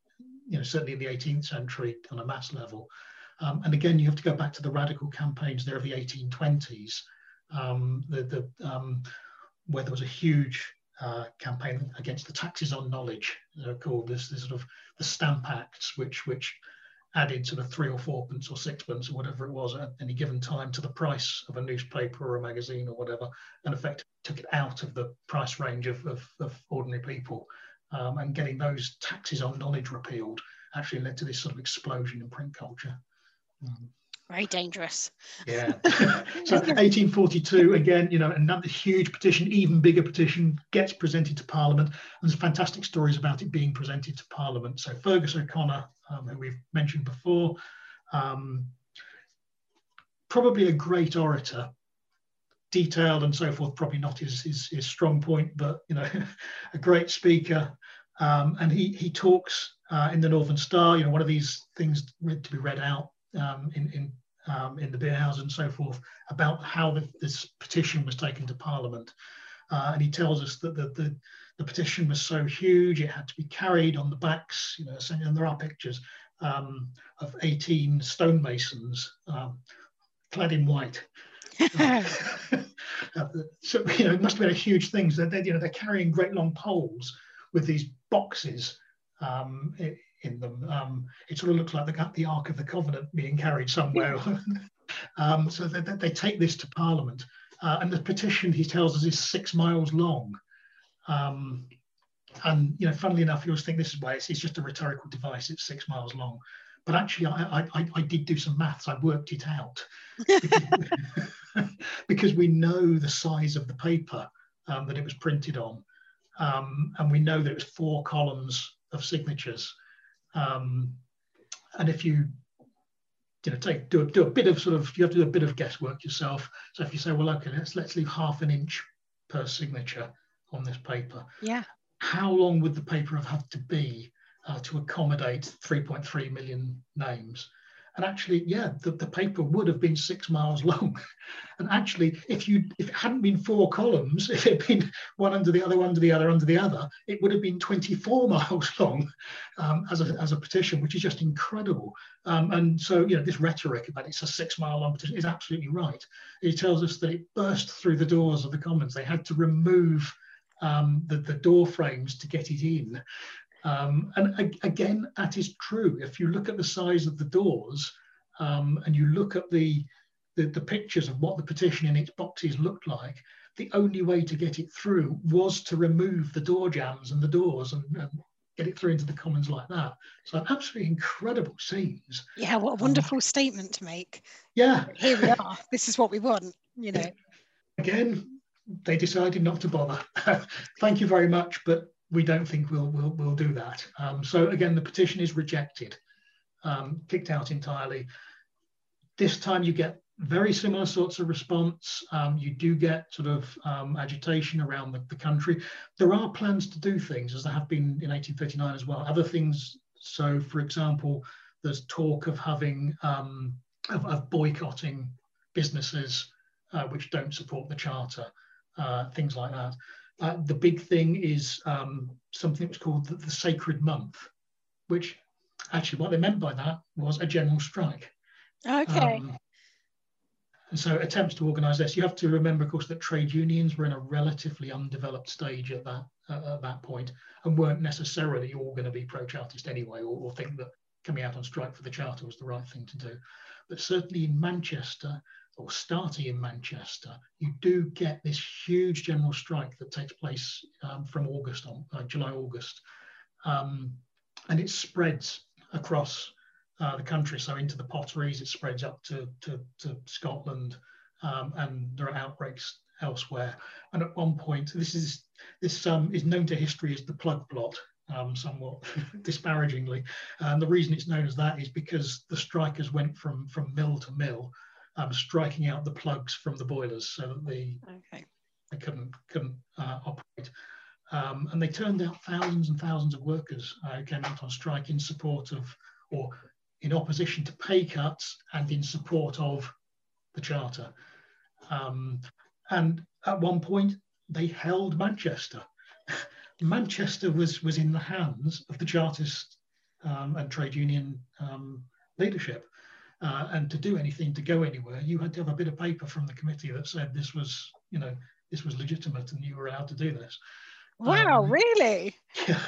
you know, certainly in the 18th century on a mass level. Um, and again, you have to go back to the radical campaigns there of the 1820s, um, the, the, um, where there was a huge uh, campaign against the taxes on knowledge, they're called this, this sort of the Stamp Acts, which which added sort of three or four pence or sixpence or whatever it was at any given time to the price of a newspaper or a magazine or whatever, and effectively took it out of the price range of, of, of ordinary people um, and getting those taxes on knowledge repealed actually led to this sort of explosion in print culture. Um, very dangerous. Yeah. so 1842, again, you know, another huge petition, even bigger petition, gets presented to Parliament. And there's fantastic stories about it being presented to Parliament. So Feargus O'Connor, um, who we've mentioned before, um, probably a great orator, detailed and so forth, probably not his, his, his strong point, but you know, a great speaker. Um, and he he talks uh, in the Northern Star, you know, one of these things to be read out um, in in um, in the beer house and so forth about how the, this petition was taken to Parliament. Uh, and he tells us that the, the, the, petition was so huge it had to be carried on the backs, you know, and there are pictures um, of 18 stonemasons um, clad in white so you know, it must have been a huge thing. So they, you know, they're carrying great long poles with these boxes um, in them. Um, it sort of looks like the, the Ark of the Covenant being carried somewhere. um, so they, they, take this to Parliament, uh, and the petition he tells us is six miles long. Um, and you know, funnily enough, you always think this is why it's, it's just a rhetorical device. It's six miles long, but actually, I, I, I did do some maths. I worked it out because, we know the size of the paper um, that it was printed on, um, and we know that it was four columns of signatures. Um, and if you you know take do a, do a bit of sort of you have to do a bit of guesswork yourself. So if you say, well, okay, let's let's leave half an inch per signature on this paper. Yeah. How long would the paper have had to be uh, to accommodate 3.3 million names? And actually, yeah, the, the paper would have been six miles long. and actually, if you if it hadn't been four columns, if it had been one under the other, one under the other, under the other, it would have been 24 miles long um, as, a, as a petition, which is just incredible. Um, and so, you know, this rhetoric about it's a six mile long petition is absolutely right. It tells us that it burst through the doors of the Commons. They had to remove um, the, the door frames to get it in. Um, and again, that is true. If you look at the size of the doors, um, and you look at the, the, the pictures of what the petition in its boxes looked like, the only way to get it through was to remove the door jambs and the doors and, and get it through into the Commons like that. So absolutely incredible scenes. Yeah, what a um, wonderful um, statement to make. Yeah. Here we are. this is what we want, you know. Again, they decided not to bother. Thank you very much, but we don't think we'll we'll, we'll do that. Um, so again, the petition is rejected, um, kicked out entirely. This time you get very similar sorts of response. Um, you do get sort of um, agitation around the, the, country. There are plans to do things, as there have been in 1839 as well. Other things. So, for example, there's talk of having um, of, of, boycotting businesses uh, which don't support the charter, uh, things like that. Uh, the big thing is um, something that was called the, the Sacred Month, which actually what they meant by that was a general strike. Okay. Um, and so attempts to organise this, you have to remember, of course, that trade unions were in a relatively undeveloped stage at that uh, at that point and weren't necessarily all going to be pro-Chartist anyway, or, or think that coming out on strike for the Charter was the right thing to do. But certainly in Manchester, or starting in Manchester, you do get this huge general strike that takes place um, from August on uh, July, August, um, and it spreads across uh, the country. So into the potteries, it spreads up to, to, to Scotland, um, and there are outbreaks elsewhere. And at one point, this is this um, is known to history as the plug plot, um, somewhat disparagingly. And the reason it's known as that is because the strikers went from from mill to mill, um, striking out the plugs from the boilers so that the okay. they couldn't couldn't uh, operate. Um, and they turned out thousands and thousands of workers uh, came out on strike in support of or in opposition to pay cuts and in support of the charter. Um, and at one point, they held Manchester. Manchester was, was in the hands of the Chartist um, and trade union um, leadership. Uh, and to do anything, to go anywhere, you had to have a bit of paper from the committee that said this was, you know, this was legitimate and you were allowed to do this. Wow, um, really? Yeah.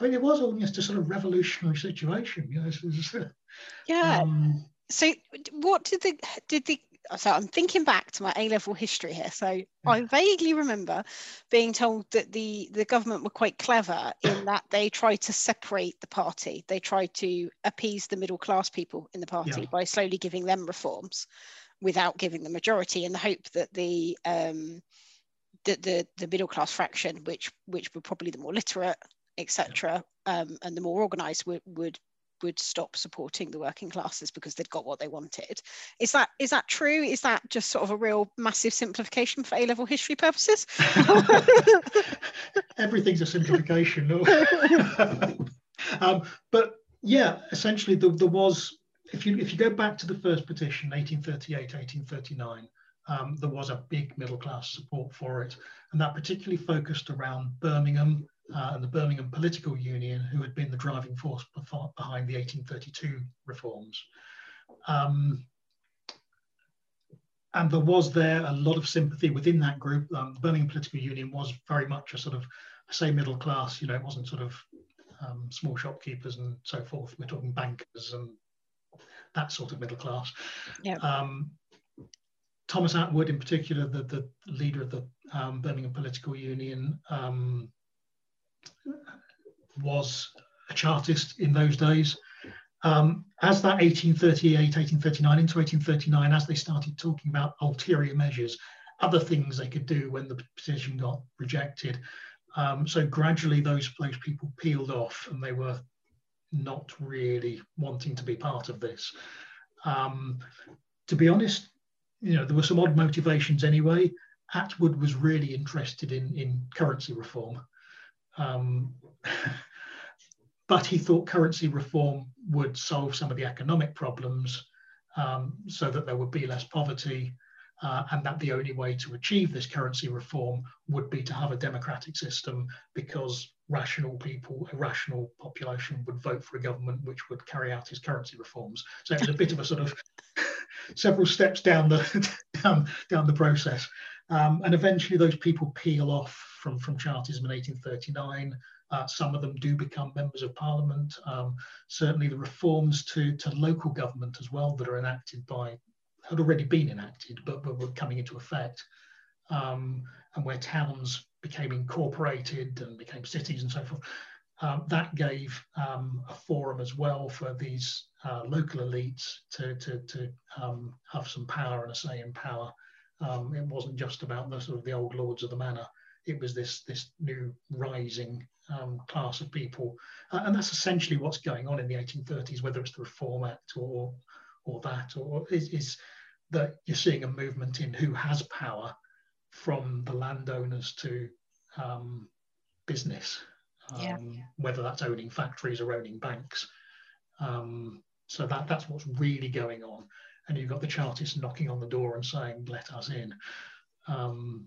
I mean, it was almost a sort of revolutionary situation. You know, was, yeah. Um, so, what did the did the so I'm thinking back to my A level history here. So. I vaguely remember being told that the the government were quite clever in that they tried to separate the party. They tried to appease the middle class people in the party yeah. by slowly giving them reforms without giving the majority in the hope that the um, the, the, the middle class fraction, which which were probably the more literate etc., um, and the more organised would, would would stop supporting the working classes because they'd got what they wanted. Is that is that true? Is that just sort of a real massive simplification for A level history purposes? Everything's a simplification. um, but yeah, essentially there, there, was if you if you go back to the first petition, 1838, 1839. Um, there was a big middle class support for it, and that particularly focused around Birmingham, uh, and the Birmingham Political Union, who had been the driving force behind the 1832 reforms. Um, and there was there a lot of sympathy within that group. Um, the Birmingham Political Union was very much a sort of, I say middle class, you know, it wasn't sort of um, small shopkeepers and so forth. We're talking bankers and that sort of middle class. Yeah. Um, Thomas Attwood, in particular, the, the leader of the um, Birmingham Political Union, um, was a Chartist in those days. Um, as that 1838, 1839 into 1839, as they started talking about ulterior measures, other things they could do when the petition got rejected. Um, so gradually those, those people peeled off and they were not really wanting to be part of this. Um, to be honest, you know, there were some odd motivations anyway. Attwood was really interested in, in currency reform. Um, but he thought currency reform would solve some of the economic problems um, so that there would be less poverty, uh, and that the only way to achieve this currency reform would be to have a democratic system because rational people, a rational population would vote for a government which would carry out his currency reforms. So it was a bit of a sort of several steps down the down, down the process. Um, and eventually those people peel off from, from Chartism in 1839. Uh, some of them do become members of parliament. Um, certainly, the reforms to, to local government as well that are enacted by had already been enacted, but, but were coming into effect, um, and where towns became incorporated and became cities and so forth. Um, that gave um, a forum as well for these uh, local elites to, to, to um, have some power and a say in power. Um, it wasn't just about the sort of the old lords of the manor. It was this this new rising um, class of people, uh, and that's essentially what's going on in the 1830s. Whether it's the Reform Act or or that, or is, is that you're seeing a movement in who has power from the landowners to um, business, um, yeah. whether that's owning factories or owning banks. Um, so that that's what's really going on, and you've got the Chartists knocking on the door and saying, "Let us in." Um,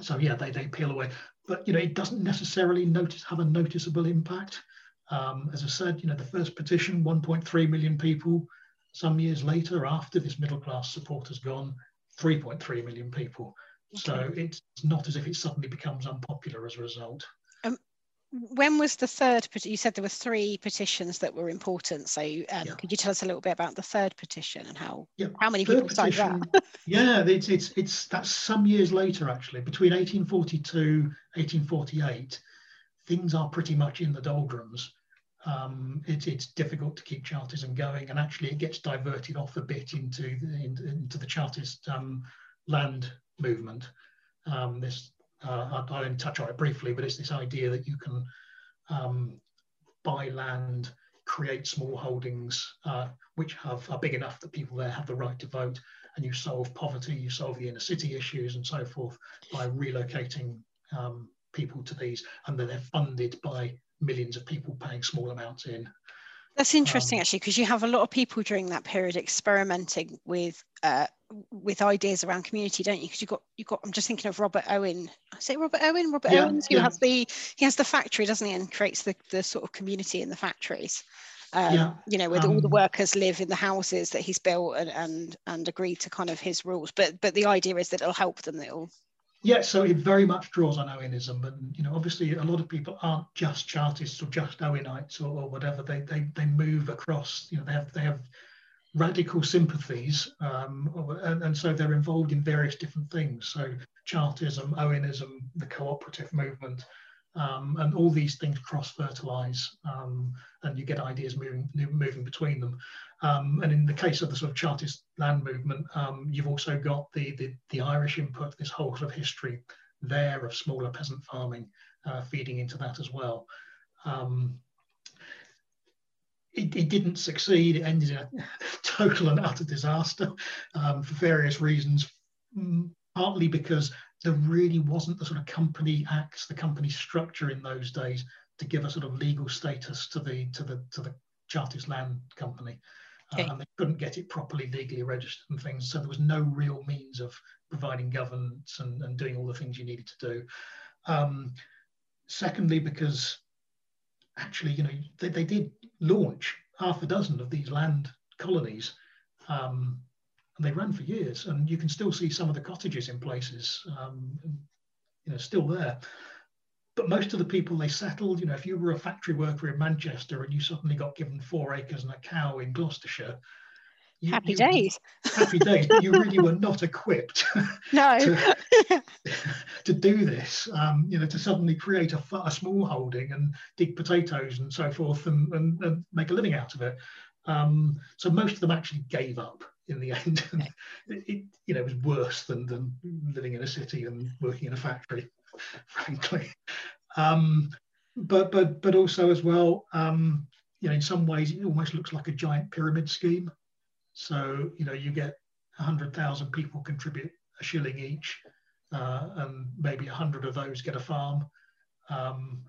so yeah, they they peel away, but you know it doesn't necessarily notice have a noticeable impact. Um, as I said, you know the first petition, 1.3 million people. Some years later, after this middle class support has gone, 3.3 million people. Okay. So it's not as if it suddenly becomes unpopular as a result. Um, when was the third? You said there were three petitions that were important. So um, yeah. could you tell us a little bit about the third petition and how yeah. how many third people signed that? yeah, it's it's it's that's some years later actually. Between 1842 1848, things are pretty much in the doldrums. Um, it, it's difficult to keep Chartism going, and actually it gets diverted off a bit into the, into the Chartist um, land movement. Um, this uh, I'll only touch on it briefly, but it's this idea that you can um, buy land, create small holdings uh, which have are big enough that people there have the right to vote, and you solve poverty, you solve the inner city issues, and so forth by relocating um, people to these, and then they're funded by millions of people paying small amounts in. That's interesting, um, actually, because you have a lot of people during that period experimenting with uh, with ideas around community, don't you? Because you've got you've got. I'm just thinking of Robert Owen. I say Robert Owen. Robert yeah, Owens, who yeah. has the he has the factory, doesn't he, and creates the the sort of community in the factories. Um, yeah. You know, where um, all the um, workers live in the houses that he's built and and and agree to kind of his rules. But but the idea is that it'll help them. It'll yeah, so it very much draws on Owenism, and you know, obviously, a lot of people aren't just Chartists or just Owenites or, or whatever. They, they they move across. You know, they have they have radical sympathies, um, and, and so they're involved in various different things. So Chartism, Owenism, the cooperative movement, um, and all these things cross-fertilize, um, and you get ideas moving moving between them. Um, and in the case of the sort of Chartist land movement, um, you've also got the, the, the Irish input, this whole sort of history there of smaller peasant farming uh, feeding into that as well. Um, it, it, didn't succeed. It ended in a total and utter disaster um, for various reasons, mm, partly because there really wasn't the sort of company acts, the company structure in those days to give a sort of legal status to the to the to the Chartist Land Company. Okay. Uh, and they couldn't get it properly legally registered and things. So there was no real means of providing governance and, and doing all the things you needed to do. Um, secondly, because actually, you know, they, they did launch half a dozen of these land colonies. Um, and they ran for years, and you can still see some of the cottages in places, um, you know, still there but most of the people they settled, you know, if you were a factory worker in Manchester and you suddenly got given four acres and a cow in Gloucestershire, you, happy you, days. Happy days, but you really were not equipped no. to, to, do this. Um, you know, to suddenly create a, a, small holding and dig potatoes and so forth and, and, and make a living out of it. Um, so most of them actually gave up in the end. it, it, you know, it was worse than, than living in a city and working in a factory. frankly. Um, but but but also as well, um, you know, in some ways it almost looks like a giant pyramid scheme. So you know, you get hundred thousand people contribute a shilling each, uh, and maybe a hundred of those get a farm, um,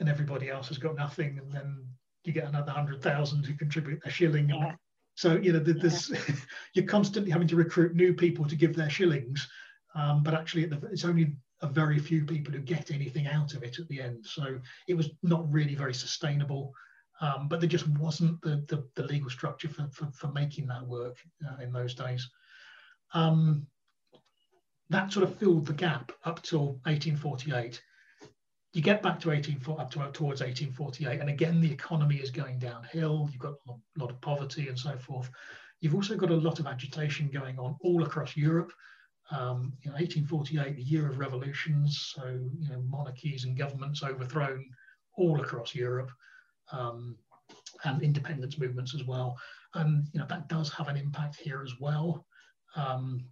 and everybody else has got nothing, and then you get another hundred thousand who contribute a shilling. Yeah. So you know, there's yeah. you're constantly having to recruit new people to give their shillings, um, but actually it's only a very few people who get anything out of it at the end. So it was not really very sustainable. Um, but there just wasn't the, the, the legal structure for, for, for, making that work uh, in those days. Um, that sort of filled the gap up till 1848. you get back to 18 up to towards 1848, and again the economy is going downhill. You've got a lot of poverty and so forth. You've also got a lot of agitation going on all across Europe. Um, you know, 1848, the year of revolutions, so you know monarchies and governments overthrown all across Europe, um, and independence movements as well. And you know that does have an impact here as well. Um,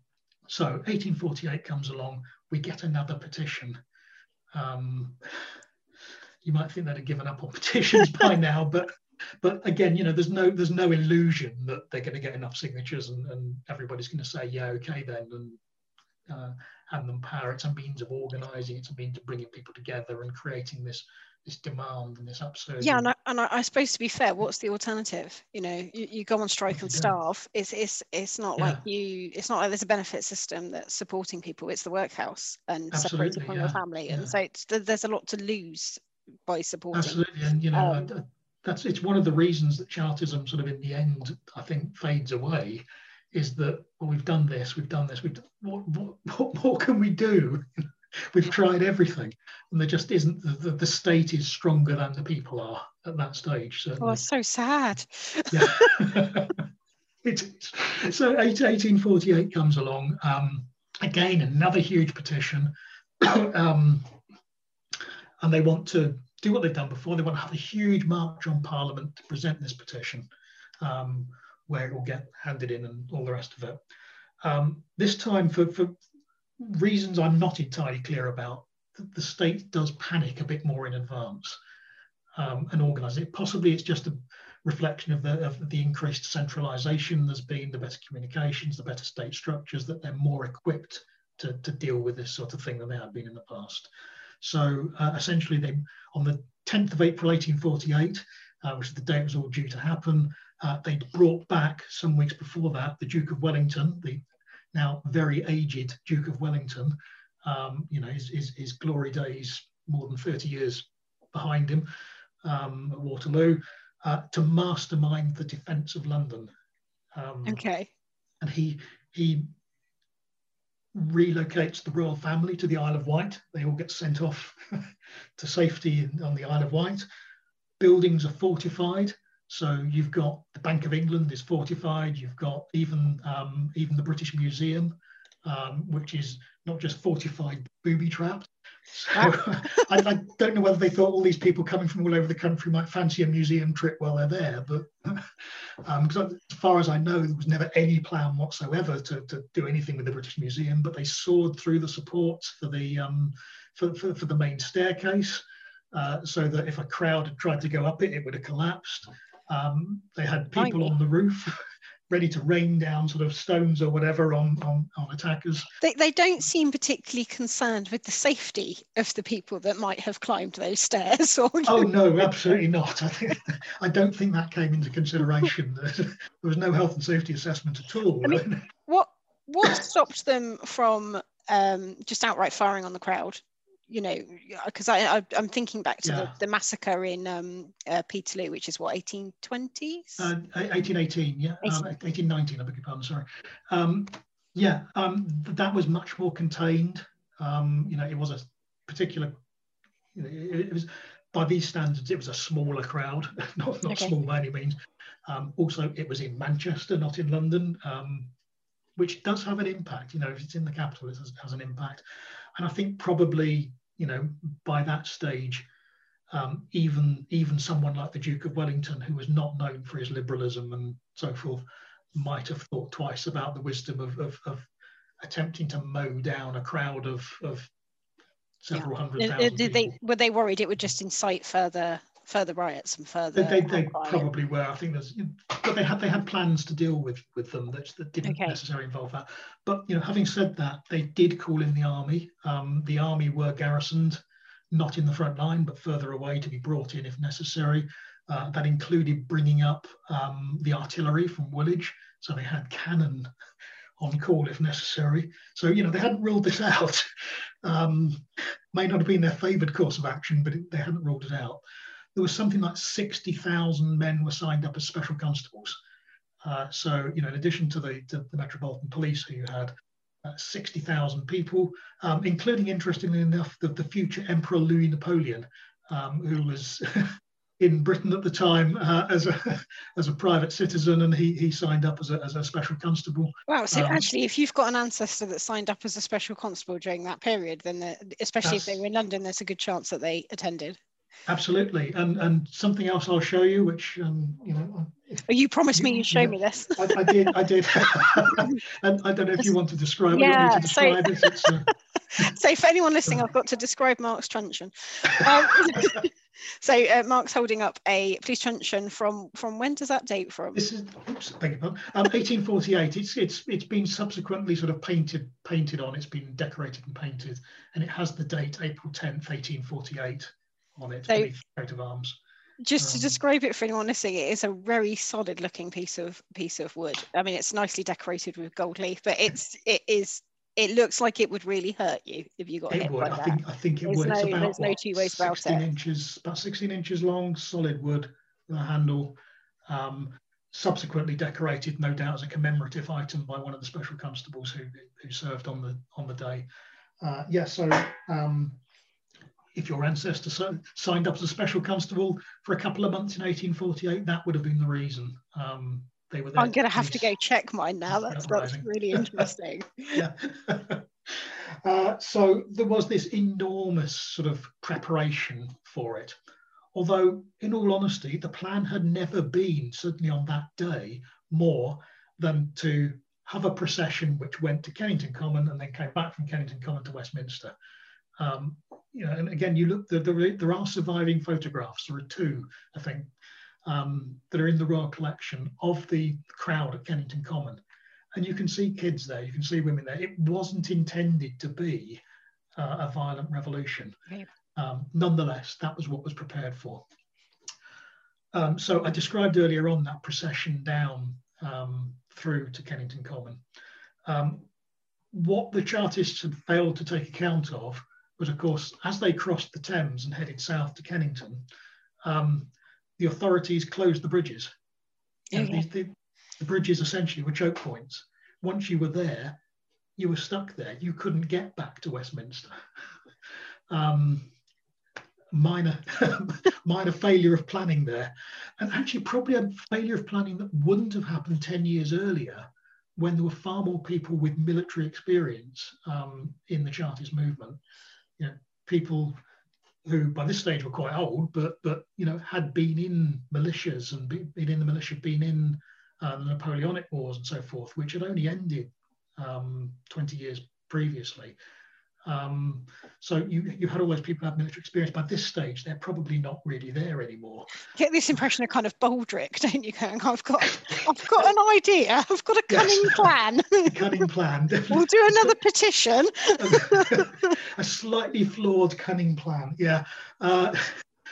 so 1848 comes along, we get another petition. Um, you might think they'd have given up on petitions by now, but but again, you know, there's no there's no illusion that they're going to get enough signatures and, and everybody's going to say, yeah, okay then, and uh, hand them power. It's a means of organising. It's a means of bringing people together and creating this this demand and this absurd. Yeah, and I, and I, I suppose to be fair, what's the alternative? You know, you, you go on strike and starve. It's it's it's not yeah. like you. It's not like there's a benefit system that's supporting people. It's the workhouse and Absolutely, separated from yeah. your family, yeah. and so it's, there's a lot to lose by supporting. Absolutely, and you know. Um, that's it's one of the reasons that Chartism sort of in the end I think fades away is that well we've done this we've done this we've what, what, what more can we do we've tried everything and there just isn't the, the, state is stronger than the people are at that stage certainly. oh it's so sad. Yeah. It's, so 1848 comes along. Um, again another huge petition. Um, and they want to do what they've done before. They want to have a huge march on parliament to present this petition um, where it will get handed in and all the rest of it. Um, this time for, for reasons I'm not entirely clear about, the state does panic a bit more in advance um, and organise it. Possibly it's just a reflection of the, of the increased centralisation there's been, the better communications, the better state structures, that they're more equipped to, to deal with this sort of thing than they have been in the past. So uh, essentially, they on the 10th of April 1848, uh, which is the day it was all due to happen, uh, they'd brought back some weeks before that the Duke of Wellington, the now very aged Duke of Wellington, um, you know, his, his, his, glory days more than 30 years behind him um, at Waterloo, uh, to mastermind the defence of London. Um, okay. And he he relocates the royal family to the Isle of Wight. They all get sent off to safety on the Isle of Wight. Buildings are fortified. So you've got the Bank of England is fortified. You've got even um, even the British Museum, um, which is not just fortified, booby trapped. So I, I, don't know whether they thought all these people coming from all over the country might fancy a museum trip while they're there. But um, as far as I know, there was never any plan whatsoever to, to do anything with the British Museum. But they sawed through the supports for the um, for, for, for, the main staircase. Uh, so that if a crowd had tried to go up it, it would have collapsed. Um, they had people on the roof ready to rain down sort of stones or whatever on, on, on attackers. They, they don't seem particularly concerned with the safety of the people that might have climbed those stairs. Or, oh, no, absolutely not. I, think, I don't think that came into consideration. there was no health and safety assessment at all. I mean, what, what stopped them from um, just outright firing on the crowd? You know, because I, I am thinking back to yeah. the, the, massacre in um, uh, Peterloo, which is what 1820s, uh, 1818, yeah, 18... Um, 1819. I beg your pardon. Sorry. Um, yeah, um, that was much more contained. Um, you know, it was a particular. You know, it, it, was by these standards, it was a smaller crowd, not not okay. small by any means. Um, also, it was in Manchester, not in London, which does have an impact. You know, if it's in the capital, it has, has an impact. And I think probably, you know, by that stage, um, even even someone like the Duke of Wellington, who was not known for his liberalism and so forth, might have thought twice about the wisdom of, of, of attempting to mow down a crowd of, of several yeah. hundred thousand. Did they were they worried it would just incite further further riots and further. They, they, they probably were. I think there's, but they had they had plans to deal with with them that, that didn't okay. necessarily involve that. But you know, having said that, they did call in the army. Um, the army were garrisoned, not in the front line, but further away to be brought in if necessary. Uh, that included bringing up um, the artillery from Woolwich, so they had cannon on call if necessary. So you know they hadn't ruled this out. Um, may not have been their favoured course of action, but it, they hadn't ruled it out there was something like 60,000 men were signed up as special constables. Uh, so, you know, in addition to the, to the Metropolitan Police who you had, uh, 60,000 people, um, including, interestingly enough, the, the future Emperor Louis Napoleon, um, who was in Britain at the time uh, as a as a private citizen, and he he signed up as a, as a special constable. Wow! So um, actually, if you've got an ancestor that signed up as a special constable during that period, then especially if they were in London, there's a good chance that they attended. Absolutely, and and something else I'll show you, which um, you know. If, oh, you promised me you'd show me this. I, I, did, I did. and I don't know if you want to describe. Yeah, to describe so, it. Uh, so for anyone listening, I've got to describe Mark's truncheon. Um, so uh, Mark's holding up a police truncheon from from when does that date from? This is oops, beg your pardon. Um, 1848. It's it's it's been subsequently sort of painted painted on. It's been decorated and painted, and it has the date April 10th, 1848 on it so, coat of arms. Just to um, describe it for anyone listening, it is a very solid looking piece of piece of wood. I mean, it's nicely decorated with gold leaf, but it's it is it looks like it would really hurt you if you got it hit would. by I think I think it there's would. No, it's about there's what, two ways about 16 it. inches, about 16 inches long, solid wood the handle. Um, subsequently decorated, no doubt, as a commemorative item by one of the special constables who who served on the on the day. Uh, yeah, so um, if your ancestor so, signed up as a special constable for a couple of months in 1848, that would have been the reason. Um, they were. I'm going to have to go check mine now. That's that's really interesting. yeah. uh, so there was this enormous sort of preparation for it. Although, in all honesty, the plan had never been, certainly on that day, more than to have a procession which went to Kennington Common and then came back from Kennington Common to Westminster. Um, you know, and again, you look, there, are surviving photographs. There are two, I think, um, that are in the Royal Collection of the crowd at Kennington Common. And you can see kids there, you can see women there. It wasn't intended to be uh, a violent revolution. Um, nonetheless, that was what was prepared for. Um, so I described earlier on that procession down um, through to Kennington Common. Um, what the Chartists had failed to take account of was, of course, as they crossed the Thames and headed south to Kennington, um, the authorities closed the bridges. Okay. These, the, the bridges essentially were choke points. Once you were there, you were stuck there. You couldn't get back to Westminster. um, minor, minor failure of planning there, and actually probably a failure of planning that wouldn't have happened ten years earlier, when there were far more people with military experience um, in the Chartist movement you know, people who by this stage were quite old, but but you know had been in militias and been in the militia, been in uh, the Napoleonic Wars and so forth, which had only ended um, 20 years previously. Um, so you you had all those people have military experience. By this stage, they're probably not really there anymore. You get this impression of kind of Baldrick, don't you? Going, I've got I've got an idea. I've got a cunning yes. plan. cunning plan. Definitely. We'll do another petition. a slightly flawed cunning plan. Yeah. Uh,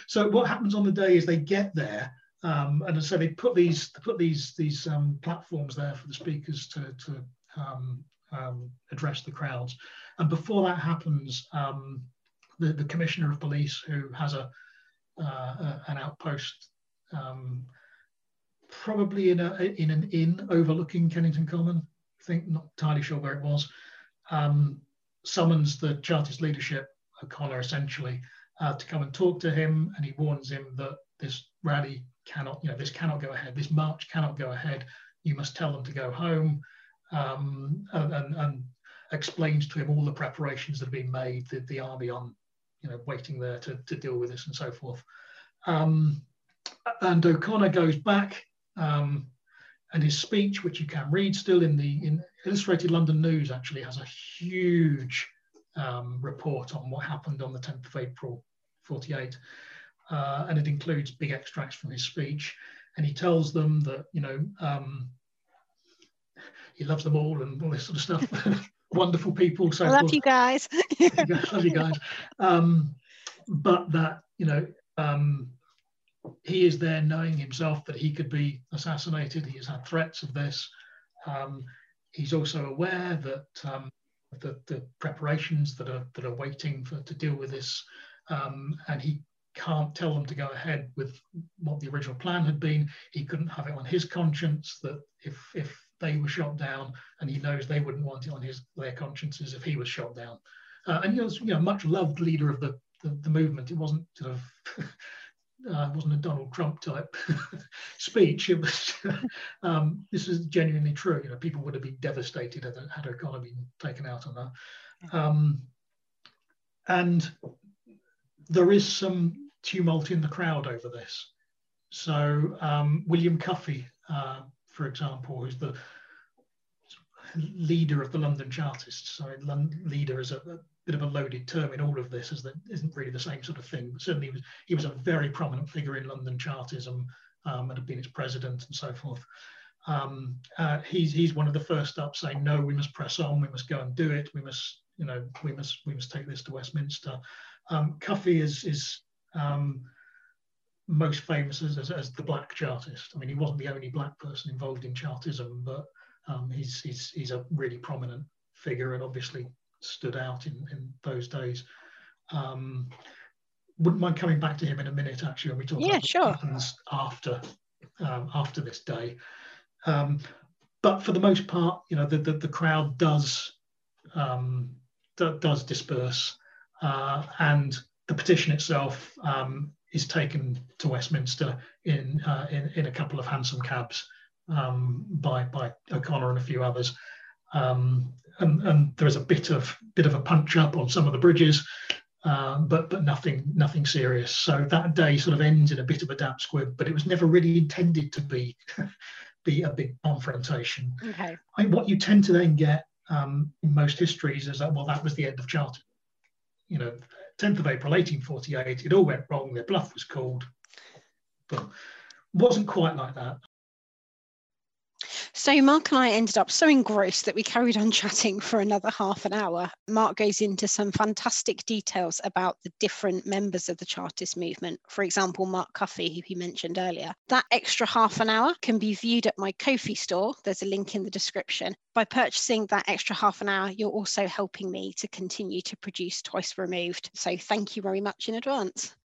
so what happens on the day is they get there. Um, and so they put these they put these these um, platforms there for the speakers to to um, um address the crowds. And before that happens, um, the, the commissioner of police, who has a, uh, a an outpost, um, probably in a in an inn overlooking Kennington Common, I think not entirely sure where it was, um, summons the Chartist leadership, O'Connor essentially, uh, to come and talk to him, and he warns him that this rally cannot, you know, this cannot go ahead. This march cannot go ahead. You must tell them to go home. Um, and, and, and, explains to him all the preparations that have been made, the, the army on, you know, waiting there to, to deal with this and so forth. Um, and O'Connor goes back, um, and his speech, which you can read still in the in Illustrated London News, actually has a huge um, report on what happened on the 10th of April 48. Uh, and it includes big extracts from his speech. And he tells them that, you know, um, he loves them all and all this sort of stuff. wonderful people. So I love you guys. love you guys. Um, but that you know um, he is there knowing himself that he could be assassinated. He has had threats of this. Um, he's also aware that um, the, the preparations that are that are waiting for to deal with this, um, and he can't tell them to go ahead with what the original plan had been. He couldn't have it on his conscience that if if they were shot down, and he knows they wouldn't want it on his their consciences if he was shot down. Uh, and he was, you know, much loved leader of the the, the movement. It wasn't sort of uh, wasn't a Donald Trump type speech. It was um, this is genuinely true. You know, people would have been devastated had, had O'Connor been taken out on that. Um, and there is some tumult in the crowd over this. So um, William Cuffay, uh, for example, who's the leader of the London Chartists. Sorry, leader is a, a, bit of a loaded term in all of this, as that isn't really the same sort of thing. But certainly, he was, he was a very prominent figure in London Chartism um, and had been its president and so forth. Um, uh, he's he's one of the first up saying, no, we must press on, we must go and do it, we must, you know, we must we must take this to Westminster. Um, is is um, most famous as, as, as, the black chartist. I mean, he wasn't the only black person involved in Chartism, but um, he's, he's, he's a really prominent figure and obviously stood out in, in those days. Um, wouldn't mind coming back to him in a minute, actually, when we talk yeah, about sure. what happens after, um, after this day. Um, but for the most part, you know, the, the, the crowd does, um, does disperse uh, and the petition itself um, is taken to Westminster in, uh, in, in a couple of hansom cabs um, by by O'Connor and a few others. Um, and, and there is a bit of bit of a punch up on some of the bridges, um, but but nothing nothing serious. So that day sort of ends in a bit of a damp squib, but it was never really intended to be be a big confrontation. Okay. I what you tend to then get um, in most histories is that well that was the end of Charter. You know, 10th of April 1848, it all went wrong. their bluff was called, but wasn't quite like that. So Mark and I ended up so engrossed that we carried on chatting for another half an hour. Mark goes into some fantastic details about the different members of the Chartist movement. For example, Mark Cuffay, who he mentioned earlier. That extra half an hour can be viewed at my Ko-fi store. There's a link in the description. By purchasing that extra half an hour, you're also helping me to continue to produce Twice Removed. So thank you very much in advance.